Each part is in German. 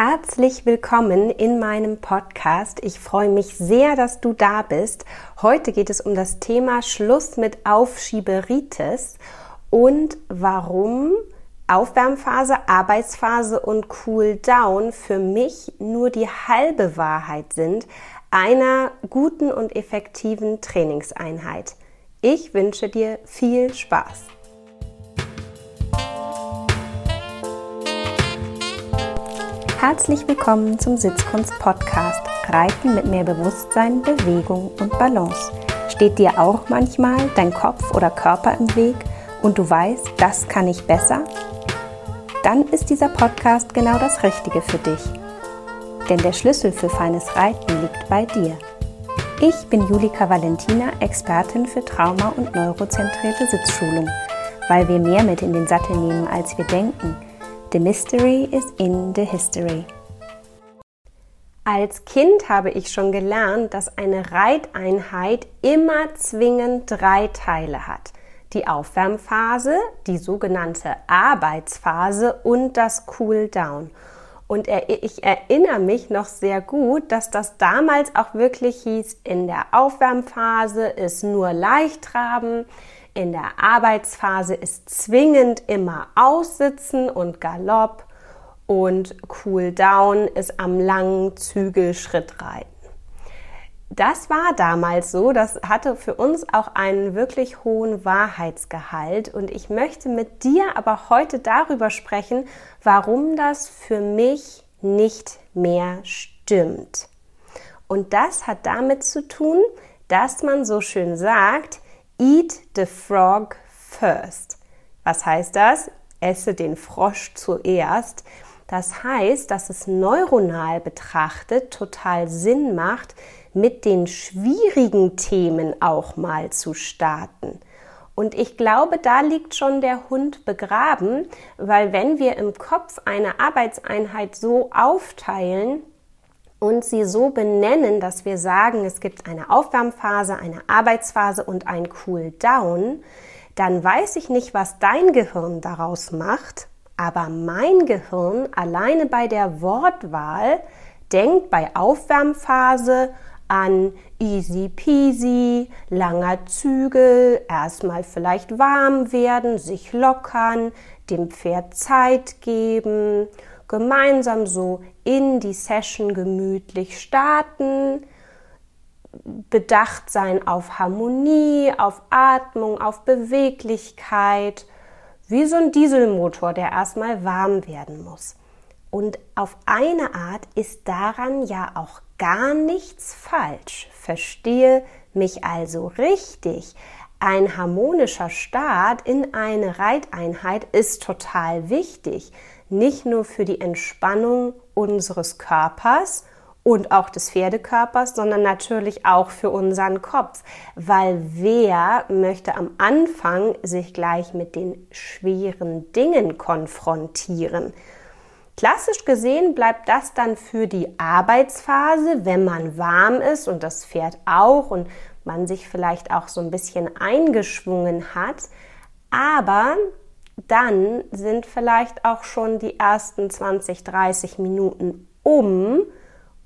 Herzlich willkommen in meinem Podcast. Ich freue mich sehr, dass du da bist. Heute geht es um das Thema Schluss mit Aufschieberitis und warum Aufwärmphase, Arbeitsphase und Cool Down für mich nur die halbe Wahrheit sind einer guten und effektiven Trainingseinheit. Ich wünsche dir viel Spaß. Herzlich willkommen zum Sitzkunst-Podcast Reiten mit mehr Bewusstsein, Bewegung und Balance. Steht dir auch manchmal dein Kopf oder Körper im Weg und du weißt, das kann ich besser? Dann ist dieser Podcast genau das Richtige für dich. Denn der Schlüssel für feines Reiten liegt bei dir. Ich bin Julika Valentina, Expertin für Trauma- und neurozentrierte Sitzschulung, weil wir mehr mit in den Sattel nehmen, als wir denken – The mystery is in the history. Als Kind habe ich schon gelernt, dass eine Reiteinheit immer zwingend drei Teile hat. Die Aufwärmphase, die sogenannte Arbeitsphase und das Cool Down. Und ich erinnere mich noch sehr gut, dass das damals auch wirklich hieß, in der Aufwärmphase ist nur leicht traben, in der Arbeitsphase ist zwingend immer Aussitzen und Galopp und Cool Down ist am langen Zügelschritt reiten. Das war damals so, das hatte für uns auch einen wirklich hohen Wahrheitsgehalt und ich möchte mit dir aber heute darüber sprechen, warum das für mich nicht mehr stimmt. Und das hat damit zu tun, dass man so schön sagt, Eat the frog first. Was heißt das? Esse den Frosch zuerst. Das heißt, dass es neuronal betrachtet total Sinn macht, mit den schwierigen Themen auch mal zu starten. Und ich glaube, da liegt schon der Hund begraben, weil wenn wir im Kopf eine Arbeitseinheit so aufteilen, und sie so benennen, dass wir sagen, es gibt eine Aufwärmphase, eine Arbeitsphase und ein Cool Down, dann weiß ich nicht, was dein Gehirn daraus macht, aber mein Gehirn alleine bei der Wortwahl denkt bei Aufwärmphase an easy peasy, langer Zügel, erstmal vielleicht warm werden, sich lockern, dem Pferd Zeit geben gemeinsam so in die Session gemütlich starten, bedacht sein auf Harmonie, auf Atmung, auf Beweglichkeit, wie so ein Dieselmotor, der erstmal warm werden muss. Und auf eine Art ist daran ja auch gar nichts falsch. Verstehe mich also richtig. Ein harmonischer Start in eine Reiteinheit ist total wichtig nicht nur für die Entspannung unseres Körpers und auch des Pferdekörpers, sondern natürlich auch für unseren Kopf, weil wer möchte am Anfang sich gleich mit den schweren Dingen konfrontieren? Klassisch gesehen bleibt das dann für die Arbeitsphase, wenn man warm ist und das Pferd auch und man sich vielleicht auch so ein bisschen eingeschwungen hat. Aber dann sind vielleicht auch schon die ersten 20, 30 Minuten um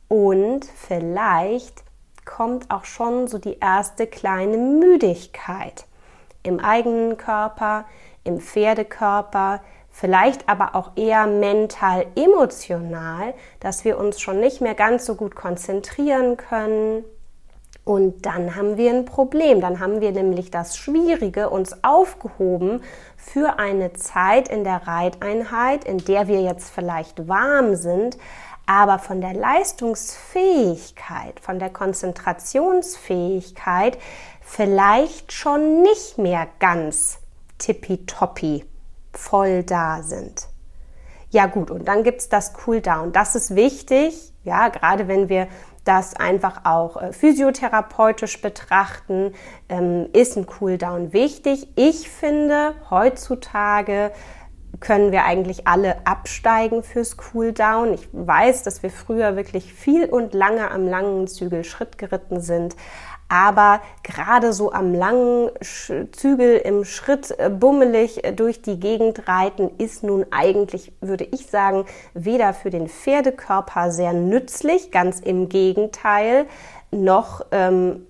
und vielleicht kommt auch schon so die erste kleine Müdigkeit im eigenen Körper, im Pferdekörper, vielleicht aber auch eher mental emotional, dass wir uns schon nicht mehr ganz so gut konzentrieren können, und dann haben wir ein Problem. Dann haben wir nämlich das Schwierige uns aufgehoben für eine Zeit in der Reiteinheit, in der wir jetzt vielleicht warm sind, aber von der Leistungsfähigkeit, von der Konzentrationsfähigkeit vielleicht schon nicht mehr ganz tippitoppi voll da sind. Ja gut, und dann gibt's das Cooldown. Das ist wichtig, ja, gerade wenn wir das einfach auch äh, physiotherapeutisch betrachten, ähm, ist ein Cooldown wichtig. Ich finde, heutzutage können wir eigentlich alle absteigen fürs Cooldown. Ich weiß, dass wir früher wirklich viel und lange am langen Zügel Schritt geritten sind. Aber gerade so am langen Zügel im Schritt äh, bummelig äh, durch die Gegend reiten ist nun eigentlich, würde ich sagen, weder für den Pferdekörper sehr nützlich, ganz im Gegenteil, noch ähm,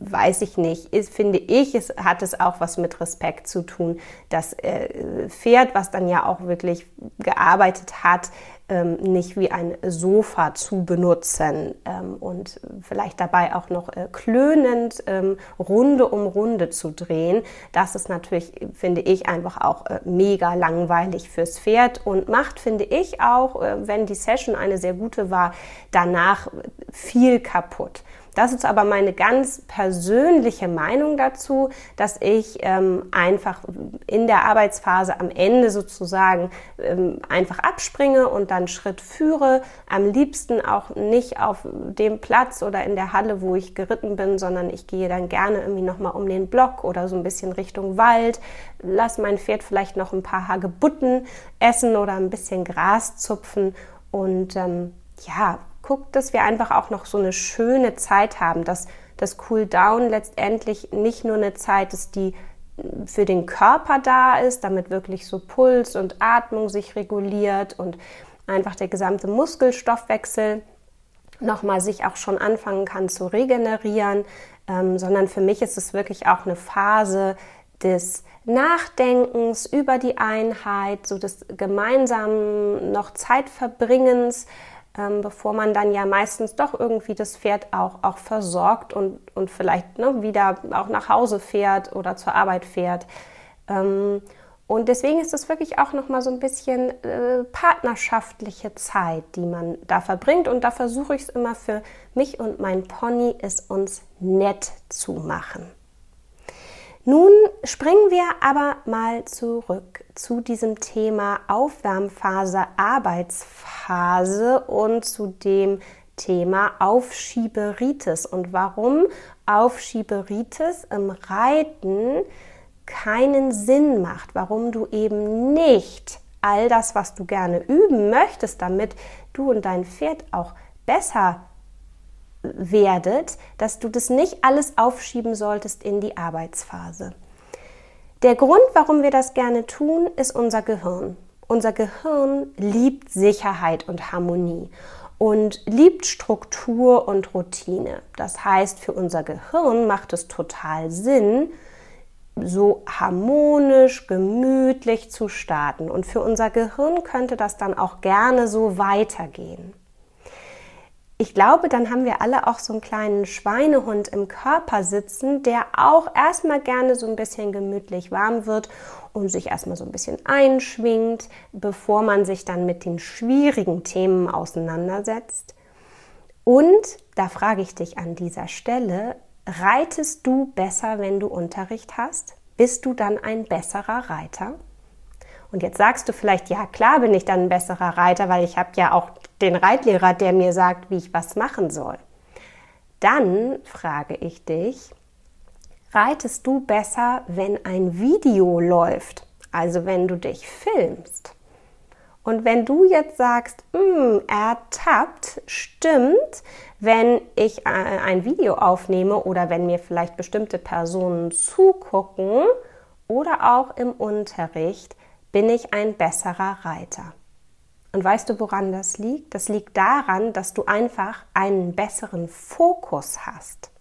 weiß ich nicht, ist, finde ich, es hat es auch was mit Respekt zu tun. Das äh, Pferd, was dann ja auch wirklich gearbeitet hat, ähm, nicht wie ein Sofa zu benutzen ähm, und vielleicht dabei auch noch äh, klönend ähm, Runde um Runde zu drehen. Das ist natürlich, finde ich, einfach auch äh, mega langweilig fürs Pferd und macht, finde ich auch, äh, wenn die Session eine sehr gute war, danach viel kaputt. Das ist aber meine ganz persönliche Meinung dazu, dass ich ähm, einfach in der Arbeitsphase am Ende sozusagen ähm, einfach abspringe und dann Schritt führe. Am liebsten auch nicht auf dem Platz oder in der Halle, wo ich geritten bin, sondern ich gehe dann gerne irgendwie nochmal um den Block oder so ein bisschen Richtung Wald, lass mein Pferd vielleicht noch ein paar Hagebutten essen oder ein bisschen Gras zupfen und ähm, ja, guckt, dass wir einfach auch noch so eine schöne Zeit haben, dass das Cool Down letztendlich nicht nur eine Zeit ist, die für den Körper da ist, damit wirklich so Puls und Atmung sich reguliert und einfach der gesamte Muskelstoffwechsel nochmal sich auch schon anfangen kann zu regenerieren, ähm, sondern für mich ist es wirklich auch eine Phase des Nachdenkens über die Einheit, so des gemeinsamen noch Zeitverbringens, ähm, bevor man dann ja meistens doch irgendwie das Pferd auch, auch versorgt und, und vielleicht ne, wieder auch nach Hause fährt oder zur Arbeit fährt. Ähm, und deswegen ist es wirklich auch nochmal so ein bisschen äh, partnerschaftliche Zeit, die man da verbringt. Und da versuche ich es immer für mich und mein Pony, es uns nett zu machen. Nun springen wir aber mal zurück zu diesem Thema Aufwärmphase, Arbeitsphase und zu dem Thema Aufschieberitis und warum Aufschieberitis im Reiten keinen Sinn macht, warum du eben nicht all das, was du gerne üben möchtest, damit du und dein Pferd auch besser werdet, dass du das nicht alles aufschieben solltest in die Arbeitsphase. Der Grund, warum wir das gerne tun, ist unser Gehirn. Unser Gehirn liebt Sicherheit und Harmonie und liebt Struktur und Routine. Das heißt, für unser Gehirn macht es total Sinn, so harmonisch, gemütlich zu starten. Und für unser Gehirn könnte das dann auch gerne so weitergehen ich glaube, dann haben wir alle auch so einen kleinen Schweinehund im Körper sitzen, der auch erstmal gerne so ein bisschen gemütlich warm wird und sich erstmal so ein bisschen einschwingt, bevor man sich dann mit den schwierigen Themen auseinandersetzt. Und da frage ich dich an dieser Stelle, reitest du besser, wenn du Unterricht hast? Bist du dann ein besserer Reiter? Und jetzt sagst du vielleicht, ja klar bin ich dann ein besserer Reiter, weil ich habe ja auch den Reitlehrer, der mir sagt, wie ich was machen soll. Dann frage ich dich, reitest du besser, wenn ein Video läuft, also wenn du dich filmst? Und wenn du jetzt sagst, hm, ertappt, stimmt, wenn ich ein Video aufnehme oder wenn mir vielleicht bestimmte Personen zugucken oder auch im Unterricht, bin ich ein besserer Reiter. Und weißt du, woran das liegt? Das liegt daran, dass du einfach einen besseren Fokus hast.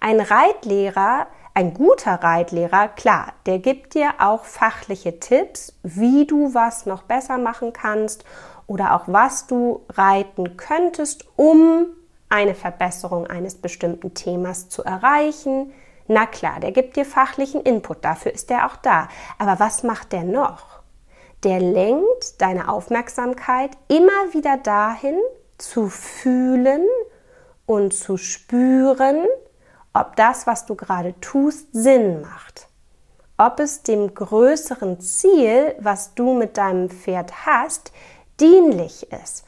Ein Reitlehrer, ein guter Reitlehrer, klar, der gibt dir auch fachliche Tipps, wie du was noch besser machen kannst oder auch was du reiten könntest, um eine Verbesserung eines bestimmten Themas zu erreichen. Na klar, der gibt dir fachlichen Input, dafür ist er auch da. Aber was macht der noch? Der lenkt deine Aufmerksamkeit immer wieder dahin, zu fühlen und zu spüren, ob das, was du gerade tust, Sinn macht. Ob es dem größeren Ziel, was du mit deinem Pferd hast, dienlich ist.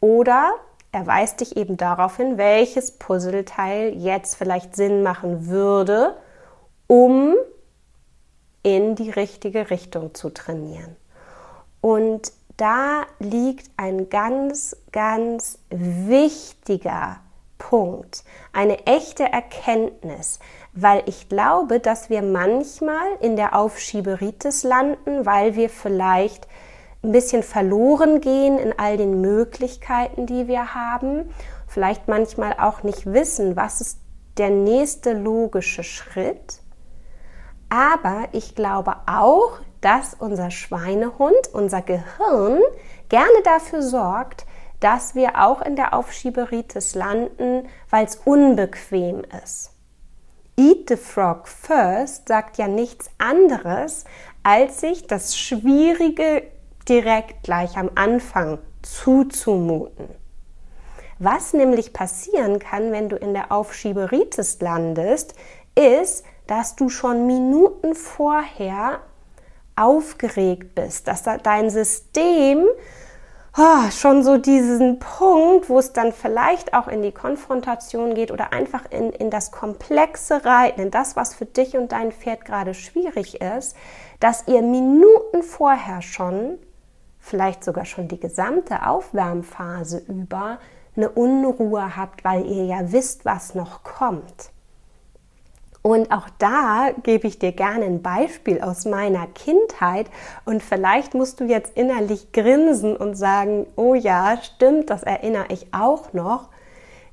Oder er weist dich eben darauf hin, welches Puzzleteil jetzt vielleicht Sinn machen würde, um in die richtige Richtung zu trainieren. Und da liegt ein ganz, ganz wichtiger Punkt. Eine echte Erkenntnis, weil ich glaube, dass wir manchmal in der Aufschieberitis landen, weil wir vielleicht ein bisschen verloren gehen in all den Möglichkeiten, die wir haben, vielleicht manchmal auch nicht wissen, was ist der nächste logische Schritt. Aber ich glaube auch, dass unser Schweinehund, unser Gehirn gerne dafür sorgt, dass wir auch in der Aufschieberitis landen, weil es unbequem ist. Eat the Frog First sagt ja nichts anderes, als sich das Schwierige direkt gleich am Anfang zuzumuten. Was nämlich passieren kann, wenn du in der Aufschieberitis landest, ist, dass du schon Minuten vorher aufgeregt bist, dass dein System oh, schon so diesen Punkt, wo es dann vielleicht auch in die Konfrontation geht oder einfach in, in das komplexe Reiten, in das, was für dich und dein Pferd gerade schwierig ist, dass ihr Minuten vorher schon, vielleicht sogar schon die gesamte Aufwärmphase über, eine Unruhe habt, weil ihr ja wisst, was noch kommt. Und auch da gebe ich dir gerne ein Beispiel aus meiner Kindheit. Und vielleicht musst du jetzt innerlich grinsen und sagen, oh ja, stimmt, das erinnere ich auch noch.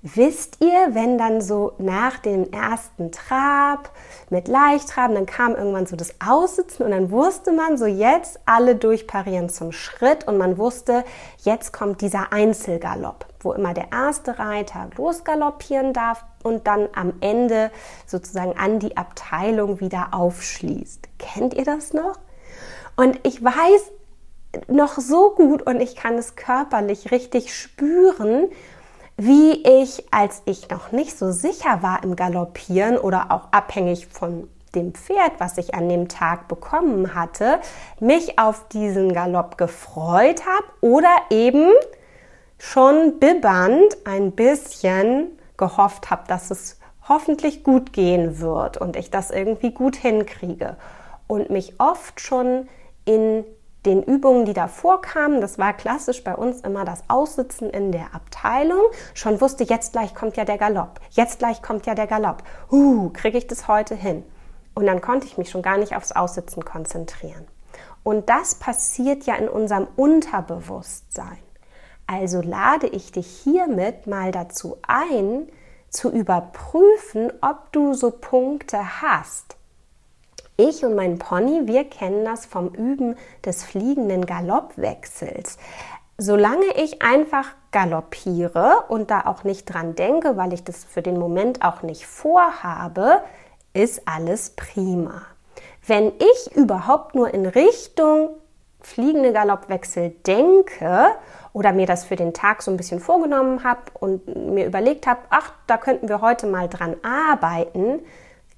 Wisst ihr, wenn dann so nach dem ersten Trab mit Leichttraben, dann kam irgendwann so das Aussitzen und dann wusste man so jetzt alle durchparieren zum Schritt. Und man wusste, jetzt kommt dieser Einzelgalopp, wo immer der erste Reiter losgaloppieren darf und dann am Ende sozusagen an die Abteilung wieder aufschließt. Kennt ihr das noch? Und ich weiß noch so gut und ich kann es körperlich richtig spüren, wie ich, als ich noch nicht so sicher war im Galoppieren oder auch abhängig von dem Pferd, was ich an dem Tag bekommen hatte, mich auf diesen Galopp gefreut habe oder eben schon bibbernd ein bisschen gehofft habe, dass es hoffentlich gut gehen wird und ich das irgendwie gut hinkriege und mich oft schon in den Übungen, die davor kamen, das war klassisch bei uns immer das Aussitzen in der Abteilung, schon wusste, jetzt gleich kommt ja der Galopp, jetzt gleich kommt ja der Galopp. Uh, kriege ich das heute hin? Und dann konnte ich mich schon gar nicht aufs Aussitzen konzentrieren. Und das passiert ja in unserem Unterbewusstsein. Also lade ich dich hiermit mal dazu ein, zu überprüfen, ob du so Punkte hast ich und mein Pony, wir kennen das vom Üben des fliegenden Galoppwechsels. Solange ich einfach galoppiere und da auch nicht dran denke, weil ich das für den Moment auch nicht vorhabe, ist alles prima. Wenn ich überhaupt nur in Richtung fliegende Galoppwechsel denke oder mir das für den Tag so ein bisschen vorgenommen habe und mir überlegt habe, ach, da könnten wir heute mal dran arbeiten,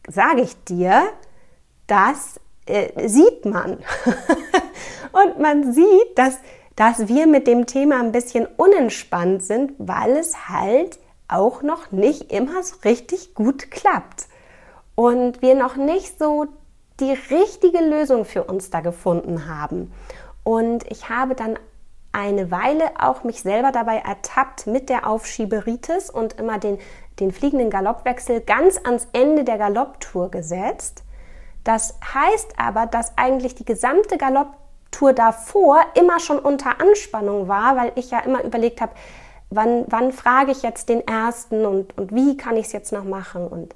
sage ich dir, das äh, sieht man. und man sieht, dass, dass wir mit dem Thema ein bisschen unentspannt sind, weil es halt auch noch nicht immer so richtig gut klappt. Und wir noch nicht so die richtige Lösung für uns da gefunden haben. Und ich habe dann eine Weile auch mich selber dabei ertappt mit der Aufschieberitis und immer den, den fliegenden Galoppwechsel ganz ans Ende der Galopptour gesetzt. Das heißt aber, dass eigentlich die gesamte Galopptour davor immer schon unter Anspannung war, weil ich ja immer überlegt habe, wann, wann frage ich jetzt den ersten und, und wie kann ich es jetzt noch machen? Und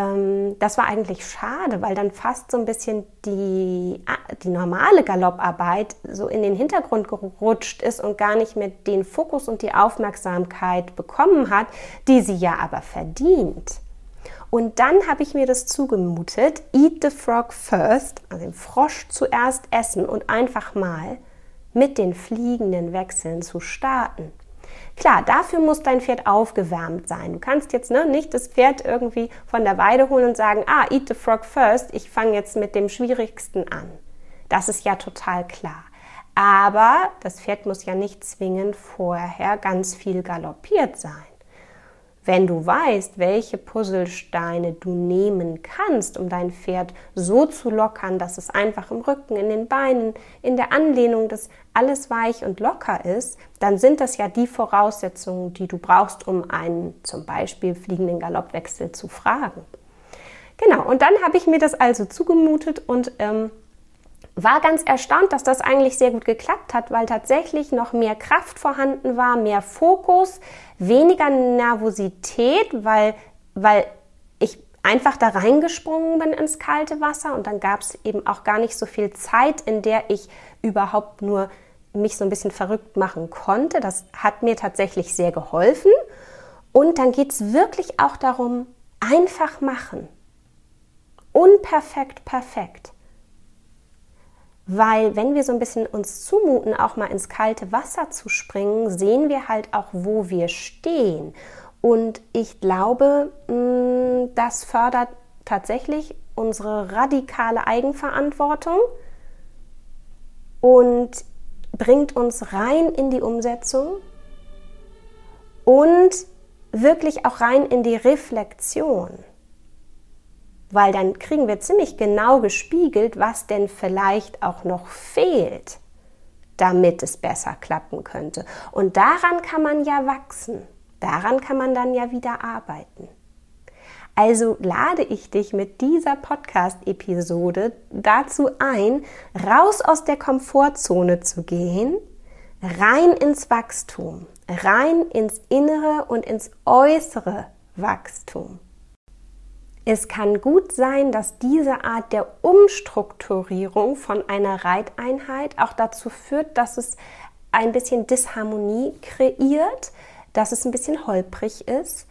ähm, das war eigentlich schade, weil dann fast so ein bisschen die, die normale Galopparbeit so in den Hintergrund gerutscht ist und gar nicht mehr den Fokus und die Aufmerksamkeit bekommen hat, die sie ja aber verdient. Und dann habe ich mir das zugemutet, eat the frog first, also den Frosch zuerst essen und einfach mal mit den fliegenden Wechseln zu starten. Klar, dafür muss dein Pferd aufgewärmt sein. Du kannst jetzt ne, nicht das Pferd irgendwie von der Weide holen und sagen, ah, eat the frog first, ich fange jetzt mit dem Schwierigsten an. Das ist ja total klar. Aber das Pferd muss ja nicht zwingend vorher ganz viel galoppiert sein Wenn du weißt, welche Puzzlesteine du nehmen kannst, um dein Pferd so zu lockern, dass es einfach im Rücken, in den Beinen, in der Anlehnung, dass alles weich und locker ist, dann sind das ja die Voraussetzungen, die du brauchst, um einen zum Beispiel fliegenden Galoppwechsel zu fragen. Genau, und dann habe ich mir das also zugemutet und ähm, war ganz erstaunt, dass das eigentlich sehr gut geklappt hat, weil tatsächlich noch mehr Kraft vorhanden war, mehr Fokus, weniger Nervosität, weil, weil ich einfach da reingesprungen bin ins kalte Wasser und dann gab es eben auch gar nicht so viel Zeit, in der ich überhaupt nur mich so ein bisschen verrückt machen konnte. Das hat mir tatsächlich sehr geholfen. Und dann geht es wirklich auch darum, einfach machen. Unperfekt, perfekt. Weil wenn wir so ein bisschen uns zumuten, auch mal ins kalte Wasser zu springen, sehen wir halt auch, wo wir stehen. Und ich glaube, mm, das fördert tatsächlich unsere radikale Eigenverantwortung und bringt uns rein in die Umsetzung und wirklich auch rein in die Reflexion weil dann kriegen wir ziemlich genau gespiegelt, was denn vielleicht auch noch fehlt, damit es besser klappen könnte. Und daran kann man ja wachsen. Daran kann man dann ja wieder arbeiten. Also lade ich dich mit dieser Podcast-Episode dazu ein, raus aus der Komfortzone zu gehen, rein ins Wachstum, rein ins innere und ins äußere Wachstum. Es kann gut sein, dass diese Art der Umstrukturierung von einer Reiteinheit auch dazu führt, dass es ein bisschen Disharmonie kreiert, dass es ein bisschen holprig ist.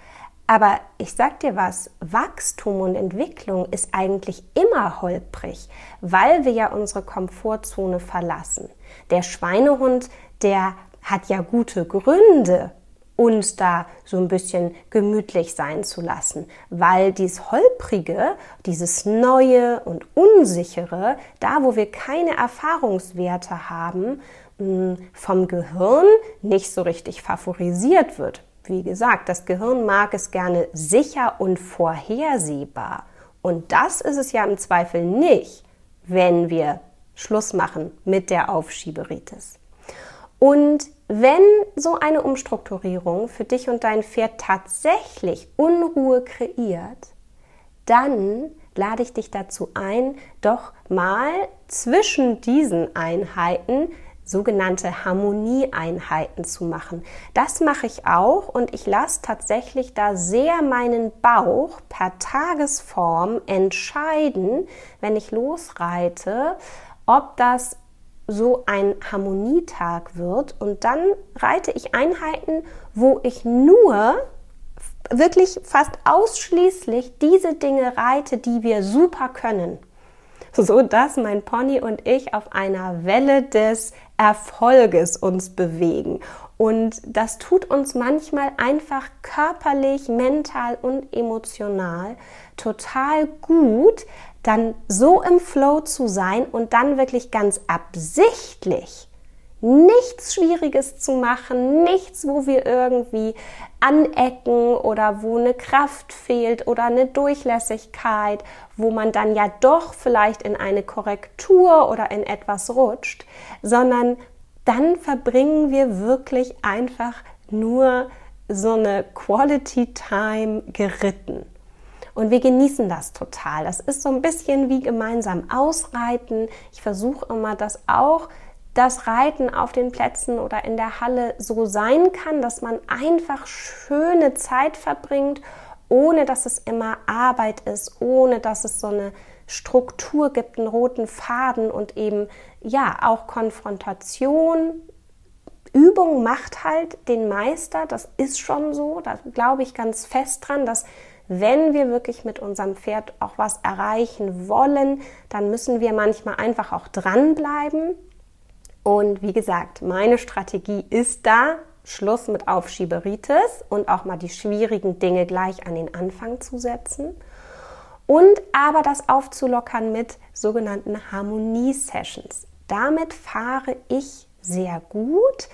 Aber ich sag dir was, Wachstum und Entwicklung ist eigentlich immer holprig, weil wir ja unsere Komfortzone verlassen. Der Schweinehund, der hat ja gute Gründe, uns da so ein bisschen gemütlich sein zu lassen, weil dieses Holprige, dieses Neue und Unsichere, da wo wir keine Erfahrungswerte haben, mm, vom Gehirn nicht so richtig favorisiert wird. Wie gesagt, das Gehirn mag es gerne sicher und vorhersehbar. Und das ist es ja im Zweifel nicht, wenn wir Schluss machen mit der Aufschieberitis. Und wenn so eine Umstrukturierung für dich und dein Pferd tatsächlich Unruhe kreiert, dann lade ich dich dazu ein, doch mal zwischen diesen Einheiten sogenannte Harmonieeinheiten zu machen. Das mache ich auch und ich lasse tatsächlich da sehr meinen Bauch per Tagesform entscheiden, wenn ich losreite, ob das so ein Harmonietag wird und dann reite ich Einheiten, wo ich nur wirklich fast ausschließlich diese Dinge reite, die wir super können. So dass mein Pony und ich auf einer Welle des Erfolges uns bewegen. Und das tut uns manchmal einfach körperlich, mental und emotional total gut, dann so im Flow zu sein und dann wirklich ganz absichtlich nichts Schwieriges zu machen, nichts, wo wir irgendwie anecken oder wo eine Kraft fehlt oder eine Durchlässigkeit, wo man dann ja doch vielleicht in eine Korrektur oder in etwas rutscht, sondern dann verbringen wir wirklich einfach nur so eine Quality Time geritten. Und wir genießen das total. Das ist so ein bisschen wie gemeinsam ausreiten. Ich versuche immer, dass auch das Reiten auf den Plätzen oder in der Halle so sein kann, dass man einfach schöne Zeit verbringt, ohne dass es immer Arbeit ist, ohne dass es so eine Struktur gibt, einen roten Faden und eben ja auch Konfrontation. Übung macht halt den Meister, das ist schon so, da glaube ich ganz fest dran, dass wenn wir wirklich mit unserem Pferd auch was erreichen wollen, dann müssen wir manchmal einfach auch dranbleiben. Und wie gesagt, meine Strategie ist da, Schluss mit Aufschieberitis und auch mal die schwierigen Dinge gleich an den Anfang zu setzen. Und aber das aufzulockern mit sogenannten Harmonie-Sessions. Damit fahre ich sehr gut.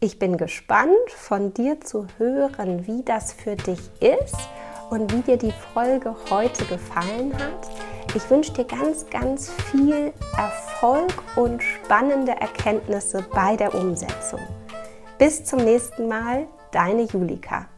Ich bin gespannt, von dir zu hören, wie das für dich ist und wie dir die Folge heute gefallen hat. Ich wünsche dir ganz, ganz viel Erfolg und spannende Erkenntnisse bei der Umsetzung. Bis zum nächsten Mal, deine Julika.